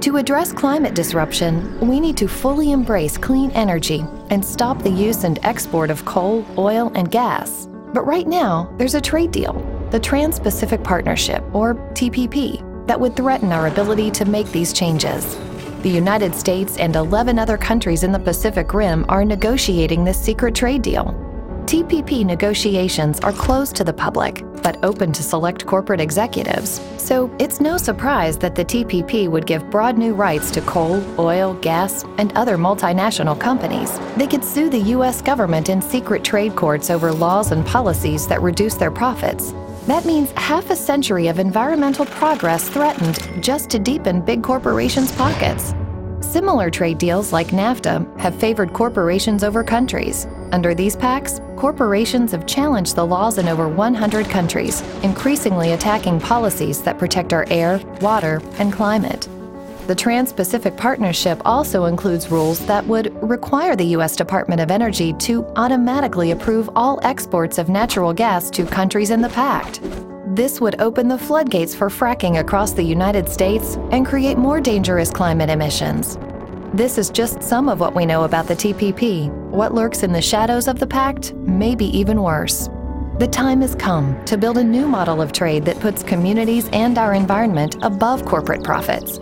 To address climate disruption, we need to fully embrace clean energy and stop the use and export of coal, oil, and gas. But right now, there's a trade deal, the Trans Pacific Partnership, or TPP, that would threaten our ability to make these changes. The United States and 11 other countries in the Pacific Rim are negotiating this secret trade deal. TPP negotiations are closed to the public, but open to select corporate executives. So it's no surprise that the TPP would give broad new rights to coal, oil, gas, and other multinational companies. They could sue the U.S. government in secret trade courts over laws and policies that reduce their profits. That means half a century of environmental progress threatened just to deepen big corporations' pockets. Similar trade deals like NAFTA have favored corporations over countries. Under these pacts, corporations have challenged the laws in over 100 countries, increasingly attacking policies that protect our air, water, and climate. The Trans Pacific Partnership also includes rules that would require the U.S. Department of Energy to automatically approve all exports of natural gas to countries in the pact. This would open the floodgates for fracking across the United States and create more dangerous climate emissions. This is just some of what we know about the TPP. What lurks in the shadows of the pact may be even worse. The time has come to build a new model of trade that puts communities and our environment above corporate profits